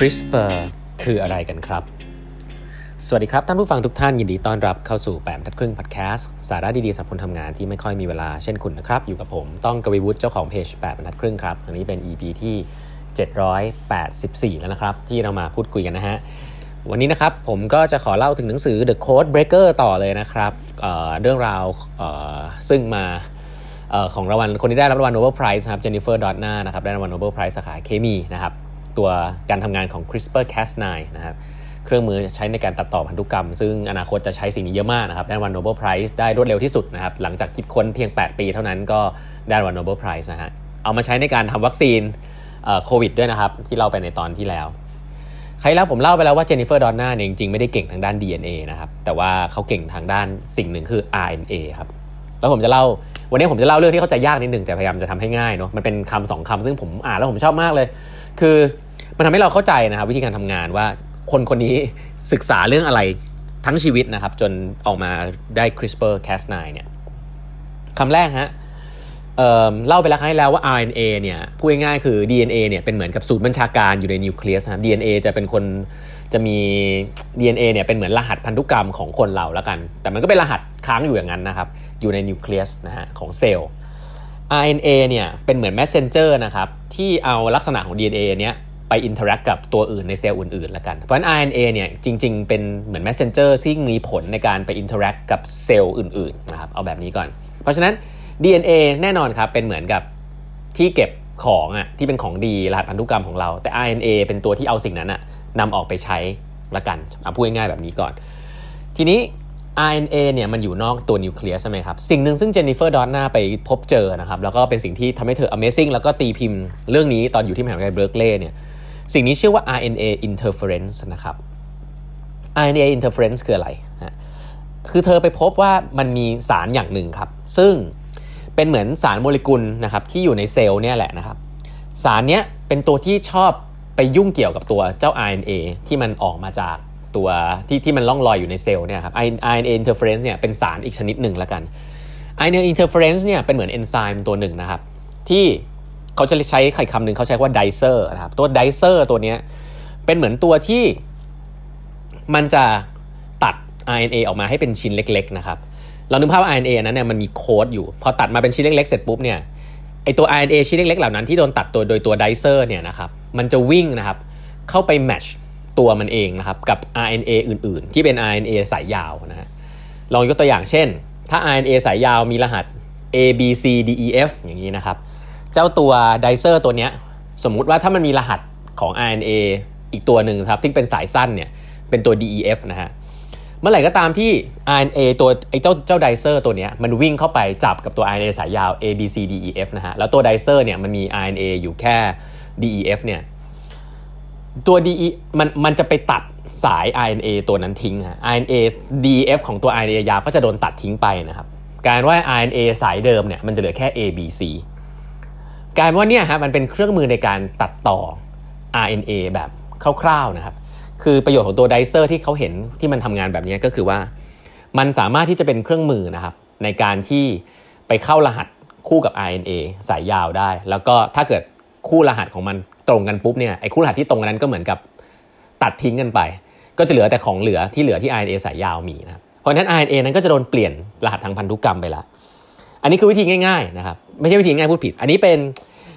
CRISPR คืออะไรกันครับ สวัสดีครับ ท่านผู้ฟังทุกท่านยินดีต้อนรับเข้าสู่แปดบรรทัดครึ่งพอดแคสต์สาระดีๆสำหรับคนทำงานที่ไม่ค่อยมีเวลาเช่นคุณนะครับ อยู่กับผมต้องกวีวุฒิเจ้าของเพจแปดบรรทัดครึ่งครับอันนี้เป็น EP ที่ 784 แล้วนะครับ ที่เรามาพูดคุยกันนะฮะวันนี้นะครับผมก็จะขอเล่าถึงหนังสือ The Code Breaker ต่อเลยนะครับเรื่องราวซึ่งมาของรางวัลคนที่ได้รับรางวัล Nobel Prize ครับเจนนิเฟอร์ดอตนานะครับได้รางวัล Nobel Prize สาขาเคมีนะครับ ตัวการทำงานของ CRISPR-Cas9 นะครับเครื่องมือใช้ในการตัดต่อพันธุกรรม ซึ่งอนาคตจะใช้สิ่งนี้เยอะมากนะครับได้รางวัล Nobel Prize ได้รวดเร็วที่สุดนะครับหลังจากคิดค้นเพียง 8 ปีเท่านั้นก็ได้รางวัล Nobel Prize นะฮะเอามาใช้ในการทำวัคซีนโควิดด้วยนะครับที่เราไปในตอนที่แล้วใครแล้วผมเล่าไปแล้วว่าเจนนิเฟอร์ดอนน่าเนี่ยจริงๆ ไม่ได้เก่งทางด้าน DNA นะครับแต่ว่าเขาเก่งทางด้านสิ่งหนึ่งคือ RNA ครับแล้วผมจะเล่าวันนี้ผมจะเล่าเรื่องที่เข้าใจยากนิดหนึ่งแต่พยายามจะทำให้ง่ายเนาะมันเป็นคำสองคำซึ่งผมอ่านแล้วผมชอบมากเลย คือ มันทำให้เราเข้าใจนะครับ วิธีการทำงานว่าคนคนนี้ศึกษาเรื่องอะไรทั้งชีวิตนะครับ จนออกมาได้ CRISPR Cas9 เนี่ยคำแรกฮะเเล่าไปแล้วครั้งที่แล้วว่า RNA เนี่ยพูดง่ายๆคือ DNA เนี่ยเป็นเหมือนกับสูตรบัญชาการอยู่ในนิวเคลียสครับ DNA จะเป็นคนจะมี DNA เนี่ยเป็นเหมือนรหัสพันธุกรรมของคนเราแล้วกัน แต่มันก็เป็นรหัสค้างอยู่อย่างนั้นนะครับ อยู่ในนิวเคลียสนะฮะของเซลล์ RNA เนี่ยเป็นเหมือน messenger นะครับที่เอาลักษณะของ DNA เนี้ย ไป interact กับตัวอื่นในเซลล์อื่นๆแล้วกัน เพราะฉะนั้น RNA เนี่ยจริงๆ เป็นเหมือน messenger ซึ่งมีผลในการไป interact กับเซลล์อื่นๆนะครับเอาแบบนี้ก่อน เพราะฉะนั้น DNA แน่นอนครับเป็นเหมือนกับที่เก็บของอะที่เป็นของดีรหัสพันธุกรรมของเรา แต่ RNA เป็นตัวที่เอาสิ่งนั้นอะนำออกไปใช้ละกันเอาพูดง่ายๆแบบนี้ก่อน ทีนี้ RNA เนี่ยมันอยู่นอกตัวนิวเคลียสใช่ไหมครับ สิ่งหนึ่งซึ่งเจนนิเฟอร์ดอนนาไปพบเจอนะครับ แล้วก็เป็นสิ่งที่ทำให้เธอ Amazing แล้วก็ตีพิมพ์เรื่องนี้ตอนอยู่ที่มหาวิทยาลัยเบิร์กเลย์เนี่ย สิ่งนี้ชื่อว่า RNA interference นะครับ RNA interference คืออะไรฮะคือเธอไปพบว่ามันมีสารอย่างหนึ่งครับ ซึ่งเป็นเหมือนสารโมเลกุลนะครับที่อยู่ในเซลล์เนี่ยแหละนะครับ สารเนี้ยเป็นตัวที่ชอบไปยุ่งเกี่ยวกับตัวเจ้า RNA ที่มันออกมาจากตัวที่ที่มันล่องลอยอยู่ในเซลล์เนี่ยครับ RNA interference เนี่ยเป็นสารอีกชนิดหนึ่งแล้วกัน RNA interference เนี่ยเป็นเหมือนเอนไซม์ตัวหนึ่งนะครับ ที่ เขาจะใช้คำคำหนึ่งเขาใช้ว่า Dicer นะครับตัว Dicer ตัวนี้เป็นเหมือนตัวที่มันจะตัด RNA ออกมาให้เป็นชิ้นเล็ก ๆ นะครับ เรานึกภาพว่า RNA นั้นเนี่ยมันมีโค้ดอยู่ พอตัดมาเป็นชิ้นเล็ก ๆ เสร็จปุ๊บเนี่ยไอตัว RNA ชิ้นเล็ก ๆ เหล่านั้นที่โดนตัดตัวโดยตัว Dicer เนี่ยนะครับมันจะวิ่งนะครับเข้าไป match ตัวมันเองนะครับกับ RNA อื่น ๆ ที่เป็น RNA สายยาวนะฮะลองยกตัวอย่างเช่น ถ้า RNA สายยาวมีรหัส A B C D E F อย่างนี้นะครับ เจ้าตัว Dicer ตัวเนี้ยสมมุติว่าถ้ามันมีรหัสของ RNA อีกตัวหนึ่งครับที่เป็นสายสั้นเนี่ยเป็นตัว DEF นะฮะเมื่อไหร่ก็ตามที่ RNA ตัวไอ้เจ้าเจ้า Dicer ตัวเนี้ยมันวิ่งเข้าไปจับกับตัว RNA สายยาว A B C D E F นะฮะแล้วตัว Dicer เนี่ยมันมี RNA อยู่แค่ DEF เนี่ยตัว DE มันมันจะไปตัดสาย RNA ตัวนั้นทิ้งฮะ RNA DEF ของตัว RNA ยาวก็จะโดนตัดทิ้งไปนะครับ การว่า RNA สายเดิมเนี่ยมันจะเหลือแค่ A B C กลายว่าเนี่ยฮะมันเป็นเครื่องมือในการตัดต่อ RNA แบบคร่าวๆนะครับ คือประโยชน์ของตัวไดเซอร์ที่เขาเห็นที่มันทำงานแบบนี้ก็คือว่า มันสามารถที่จะเป็นเครื่องมือนะครับ ในการที่ไปเข้ารหัสคู่กับ RNA สายยาวได้ แล้วก็ถ้าเกิดคู่รหัสของมันตรงกันปุ๊บเนี่ยไอ้คู่รหัสที่ตรงกันนั้นก็เหมือนกับตัดทิ้งกันไป ก็จะเหลือแต่ของเหลือที่เหลือที่ RNA สายยาวมีนะครับเพราะฉะนั้น RNA นั้นก็จะโดนเปลี่ยนรหัสทางพันธุกรรมไปละ อันนี้คือวิธีง่ายๆนะครับไม่ใช่วิธีง่ายพูดผิด อันนี้เป็น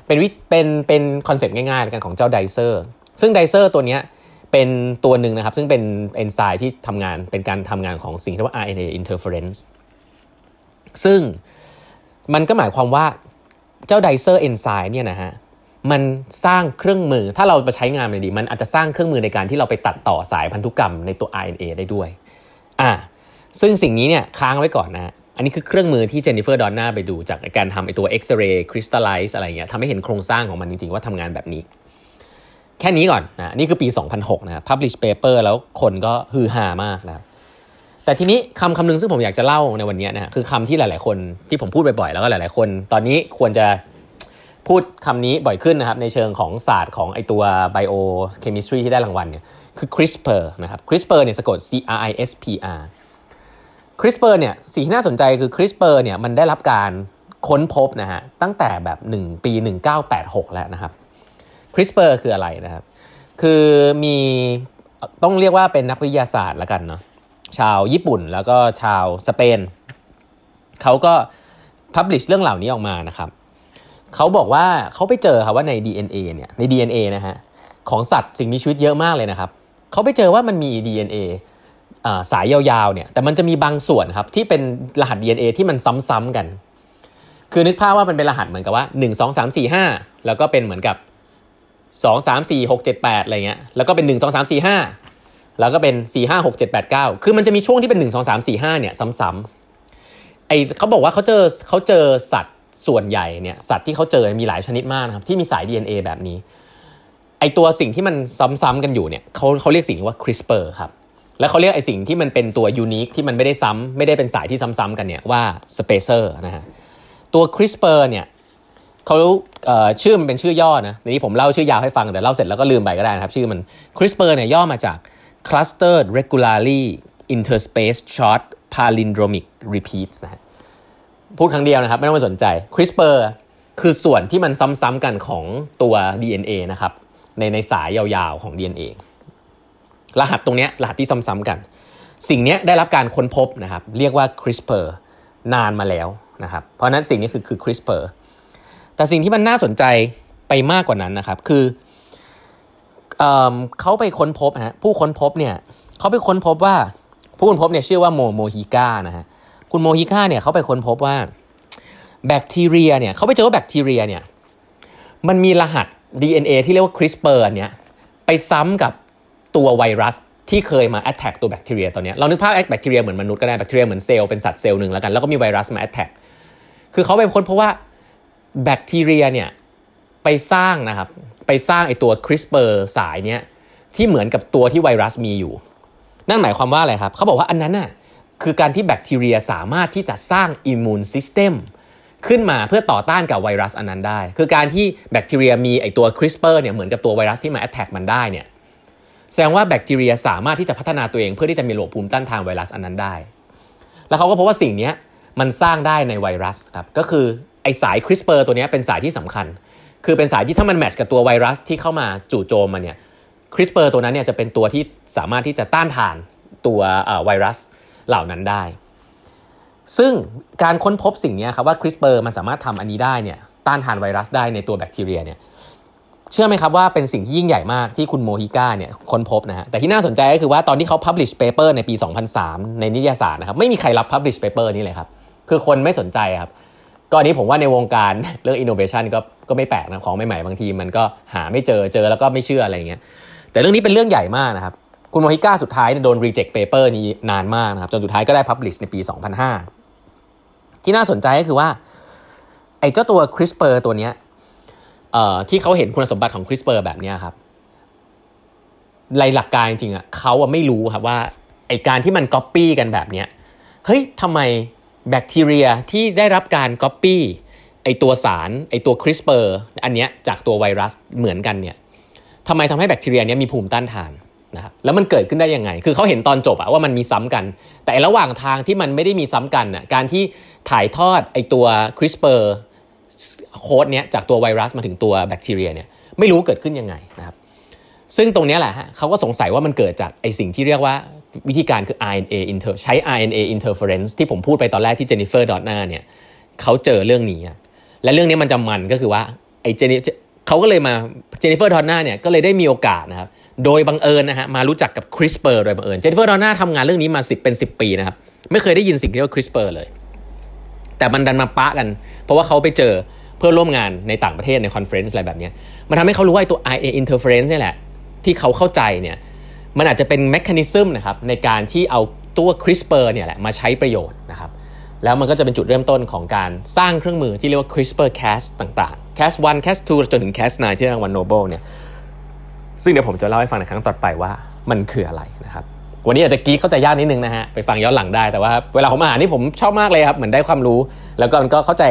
เป็นวิเป็นเป็น concept ง่ายๆกันของเจ้า Dicer ซึ่ง Dicer ตัวนี้เป็นตัวหนึ่งนะครับ ซึ่งเป็นเอนไซม์ที่ทำงานเป็นการทำงานของสิ่งที่เรียกว่า RNA interference ซึ่งมันก็หมายความว่าเจ้า Dicer enzyme เนี่ยนะฮะมันสร้างเครื่องมือถ้าเราไปใช้งานมันดี มันอาจจะสร้างเครื่องมือในการที่เราไปตัดต่อสายพันธุกรรมในตัว RNA ได้ด้วยอ่าซึ่งสิ่งนี้เนี่ยค้างไว้ก่อนนะ อันนี้คือเครื่องมือที่เจนนิเฟอร์ดอนน่าไปดูจากการทำไอตัว X-ray crystallize อะไรเงี้ยทำให้เห็นโครงสร้างของมันจริง ๆ ว่าทำงานแบบนี้ แค่นี้ก่อนนะนี่คือปี 2006 นะครับ publish paper แล้วคนก็ฮือฮามากนะครับแต่ทีนี้คำคำนึงซึ่งผมอยากจะเล่าในวันนี้นะคือคำที่หลาย ๆ คนที่ผมพูดบ่อย ๆ แล้วก็หลาย ๆ คน ตอนนี้ควรจะพูดคำนี้บ่อยขึ้นนะครับในเชิงของศาสตร์ของไอตัว biochemistry ที่ได้รางวัลเนี่ยคือ CRISPR นะครับ CRISPR เนี่ยสะกด C R I S P R CRISPR เนี่ยสิ่งที่น่าสนใจคือ CRISPR เนี่ยมันได้รับการค้นพบนะฮะตั้งแต่แบบ 1 ปี 1986 แล้วนะครับ CRISPR คืออะไรนะครับ คือมีต้องเรียกว่าเป็นนักวิทยาศาสตร์ละกันเนาะชาวญี่ปุ่นแล้วก็ชาวสเปนเขาก็พับลิชเรื่องเหล่านี้ออกมานะครับเขาบอกว่าเขาไปเจอครับว่าใน DNA เนี่ยใน DNA นะฮะของสัตว์สิ่งมีชีวิตเยอะมากเลยนะครับเขาไปเจอว่ามันมี DNA สายยาวๆเนี่ยแต่มันจะมีบางส่วนครับที่เป็นรหัส DNA ที่มันซ้ำๆกัน คือนึกภาพว่ามันเป็นรหัสเหมือนกับว่า 1 2 3 4 5 แล้วก็เป็นเหมือนกับ 2 3 4 6 7 8อะไรเงี้ยแล้วก็เป็น 1 2 3 4 5 แล้วก็เป็น 4 5 6 7 8 9 คือมันจะมีช่วงที่เป็น 1 2 3 4 5เนี่ยซ้ำๆไอเขาบอกว่าเขาเจอเขาเจอสัตว์ส่วนใหญ่เนี่ยสัตว์ที่เขาเจอมีหลายชนิดมากนะครับที่มีสาย DNA แบบนี้ไอตัวสิ่งที่มันซ้ำๆกันอยู่เนี่ยเขาเขาเรียกสิ่งว่า CRISPR ครับ แล้วเขาเรียกไอสิ่งที่มันเป็นตัวยูนิคที่มันไม่ได้ซ้ำไม่ได้เป็นสายที่ซ้ำๆกันเนี่ยว่า spacer นะฮะตัว CRISPR เนี่ยเขาเชื่อมันเป็นชื่อย่อนะในนี้ผมเล่าชื่อยาวให้ฟังแต่เล่าเสร็จแล้วก็ลืมไปก็ได้นะครับ ชื่อมัน CRISPR เนี่ยย่อมาจาก clustered regularly interspaced short palindromic repeats นะฮะพูดครั้งเดียวนะครับ ไม่ต้องไปสนใจ CRISPR คือส่วนที่มันซ้ำๆกันของตัว DNA นะครับในในสายยาวๆของ DNA รหัสตรงนี้รหัสที่ซ้ำๆกัน สิ่งนี้ได้รับการค้นพบนะครับเรียกว่า CRISPR นานมาแล้วนะครับเพราะนั้นสิ่งนี้คือคือ CRISPR แต่สิ่งที่มันน่าสนใจไปมากกว่านั้นนะครับคือเอเขาไปค้นพบนะฮะผู้ค้นพบเนี่ยเขาไปค้นพบว่าผู้ค้นพบเนี่ยชื่อว่าโมโมฮิก้านะฮะคุณโมฮิก้าเนี่ยเขาไปค้นพบว่าแบคทีเรียเนี่ยเขาไปเจอว่าแบคทีเรียเนี่ยมันมีรหัส DNA ที่เรียกว่า CRISPR เนี่ยไปซ้ำกับ ตัวไวรัสที่เคยมา attack ตัวแบคทีเรียตัวนี้เรานึกภาพแบคทีเรียเหมือนมนุษย์ก็ได้แบคทีเรียเหมือนเซลล์เป็นสัตว์เซลล์หนึ่งแล้วกันแล้วก็มีไวรัสมา attackคือเขาไปค้นเพราะว่าแบคทีเรียเนี่ยไปสร้างนะครับไปสร้างไอตัว CRISPR สายเนี้ยที่เหมือนกับตัวที่ไวรัสมีอยู่ นั่นหมายความว่าอะไรครับเขาบอกว่าอันนั้นน่ะคือการที่แบคทีเรียสามารถที่จะสร้างอิมมูนซิสเต็มขึ้นมาเพื่อต่อต้านกับไวรัสอันนั้นได้ คือการที่แบคทีเรียมีไอตัว CRISPR เนี่ยเหมือนกับตัวไวรัสที่มาแอตแทกมันได้เนี่ย แสดงว่าแบคทีเรียสามารถที่จะพัฒนาตัวเองเพื่อที่จะมีระบบภูมิต้านทานไวรัสอันนั้นได้ แล้วเขาก็พบว่าสิ่งนี้มันสร้างได้ในไวรัสครับ ก็คือไอสาย CRISPR ตัวนี้เป็นสายที่สำคัญ คือเป็นสายที่ถ้ามันแมทช์กับตัวไวรัสที่เข้ามาจู่โจมมันเนี่ย CRISPR ตัวนั้นเนี่ยจะเป็นตัวที่สามารถที่จะต้านทานตัวไวรัสเหล่านั้นได้ ซึ่งการค้นพบสิ่งนี้ครับว่า CRISPR มันสามารถทำอันนี้ได้เนี่ยต้านทานไวรัสได้ในตัวแบคทีเรียเนี่ย เชื่อไหมครับว่าเป็นสิ่งที่ยิ่งใหญ่มากที่คุณโมฮิก้าเนี่ยค้นพบนะฮะแต่ที่น่าสนใจก็คือว่าตอนที่เขา publish paper ในปี 2003 ในนิตยสารนะครับไม่มีใครรับ publish paper นี้เลยครับคือคนไม่สนใจครับก็อันนี้ผมว่าในวงการเรื่อง innovation ก็ก็ไม่แปลกนะของใหม่ๆบางที มันก็หาไม่เจอเจอแล้วก็ไม่เชื่ออะไรเงี้ยแต่เรื่องนี้เป็นเรื่องใหญ่มากนะครับคุณโมฮิก้าสุดท้ายโดน reject paper นี้นานมากนะครับจนสุดท้ายก็ได้ publish ในปี 2005 ที่น่าสนใจก็คือว่าไอ้เจ้าตัว CRISPR ตัวเนี้ย ที่เขาเห็นคุณสมบัติของ CRISPR แบบนี้ครับในหลักการจริงๆอะเขาไม่รู้ครับว่าไอการที่มันก๊อปปี้กันแบบเนี้ยเฮ้ยทำไมแบคทีเรียที่ได้รับการก๊อปปี้ไอตัวสารไอตัว CRISPR อันเนี้ยจากตัวไวรัสเหมือนกันเนี่ยทำไมทำให้แบคทีเรียเนี้ยมีภูมิต้านทานนะครับแล้วมันเกิดขึ้นได้ยังไง คือเขาเห็นตอนจบอะว่ามันมีซ้ำกัน แต่ระหว่างทางที่มันไม่ได้มีซ้ำกันอะการที่ถ่ายทอดไอตัว CRISPR โค้ดเนี้ยจากตัวไวรัสมาถึงตัวแบคทีเรียเนี่ยไม่รู้เกิดขึ้นยังไงนะครับซึ่งตรงนี้แหละฮะเขาก็สงสัยว่ามันเกิดจากไอสิ่งที่เรียกว่าวิธีการคือ RNA inter ใช้ RNA interference ที่ผมพูดไปตอนแรกที่เจนนิเฟอร์ดอตนาเนี่ยเขาเจอเรื่องนี้ และเรื่องนี้มันจะมันก็คือว่าไอเจนเขาก็เลยมาเจนนิเฟอร์ดอตนาเนี่ยก็เลยได้มีโอกาสนะครับโดยบังเอิญนะฮะมารู้จักกับ CRISPR โดยบังเอิญเจนนิเฟอร์ดอตนาทำงานเรื่องนี้มาสิเป็น 10 ปีนะครับไม่เคยได้ยินสิ่งที่เรียกว่า CRISPR เลย แต่มันดันมาปะกัน เพราะว่าเขาไปเจอเพื่อนร่วมงานในต่างประเทศใน conference อะไรแบบนี้มันทำให้เขารู้ว่าตัว RNA interference นี่แหละ ที่เขาเข้าใจเนี่ยมันอาจจะเป็น mechanism นะครับในการที่เอาตัว CRISPR เนี่ยแหละมาใช้ประโยชน์นะครับแล้วมันก็จะเป็นจุดเริ่มต้นของการสร้างเครื่องมือที่เรียกว่า CRISPR Cas ต่างๆ Cas 1 Cas 2จนถึง Cas 9ที่รางวัลโนเบลเนี่ยซึ่งเดี๋ยวผมจะเล่าให้ฟังในครั้งต่อไปว่ามันคืออะไรนะครับ วันนี้อาจจะกีเข้าใจยากนิดนึงนะฮะไปฟังย้อนหลังได้แต่ว่าเวลาผมอ่านนี่ผมชอบมากเลยครับเหมือนได้ความรู้ แล้วก็มันก็เข้าใจ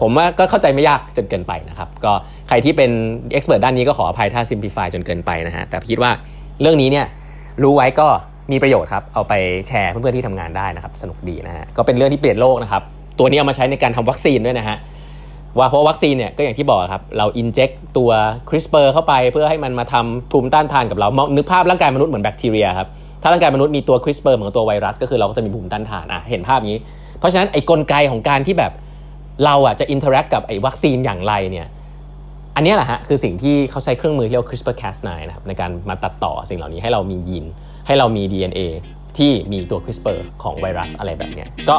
ผมว่าก็เข้าใจไม่ยากจนเกินไปนะครับก็ใครที่เป็นเอ็กซ์เพรสด้านนี้ก็ขออภัยถ้าซิมพลิฟายจนเกินไปนะฮะแต่คิดว่าเรื่องนี้เนี่ยรู้ไว้ก็มีประโยชน์ครับเอาไปแชร์เพื่อนๆที่ทำงานได้นะครับสนุกดีนะฮะก็เป็นเรื่องที่เปลี่ยนโลกนะครับตัวนี้เอามาใช้ในการทำวัคซีนด้วยนะฮะว่าเพราะวัคซีนเนี่ยก็อย่างที่บอกครับเราอินเจ t ตัว CRISPR เข้าไปเพื่อให้มันมาทำภูมิต้านทานกับเรานึกภาพร่างกายมนุษย์เหมือนแบคทีเรียครับ ถ้าร่างกายมนุษย์มีตัว CRISPR เหมือนตัวไวรัส ก็คือเราก็จะมีภูมิต้านทานอะเห็นภาพนี้ เพราะฉะนั้นไอ้กลไกของการที่แบบเราอะจะ interact กับไอ้วัคซีนอย่างไรเนี่ยอันนี้แหละฮะคือสิ่งที่เขาใช้เครื่องมือที่เรียกว่า CRISPR-Cas9 นะครับในการมาตัดต่อสิ่งเหล่านี้ให้เรามียีน ให้เรามี DNA ที่มีตัว CRISPR ของไวรัสอะไรแบบเนี้ยก็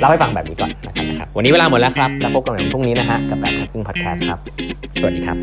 เล่าให้ฟังแบบนี้ก่อนนะครับ วันนี้เวลาหมดแล้วครับ แล้วพบกันใหม่พรุ่งนี้นะฮะ กับแบบพักครึ่งพอดแคสต์ครับ สวัสดีครับ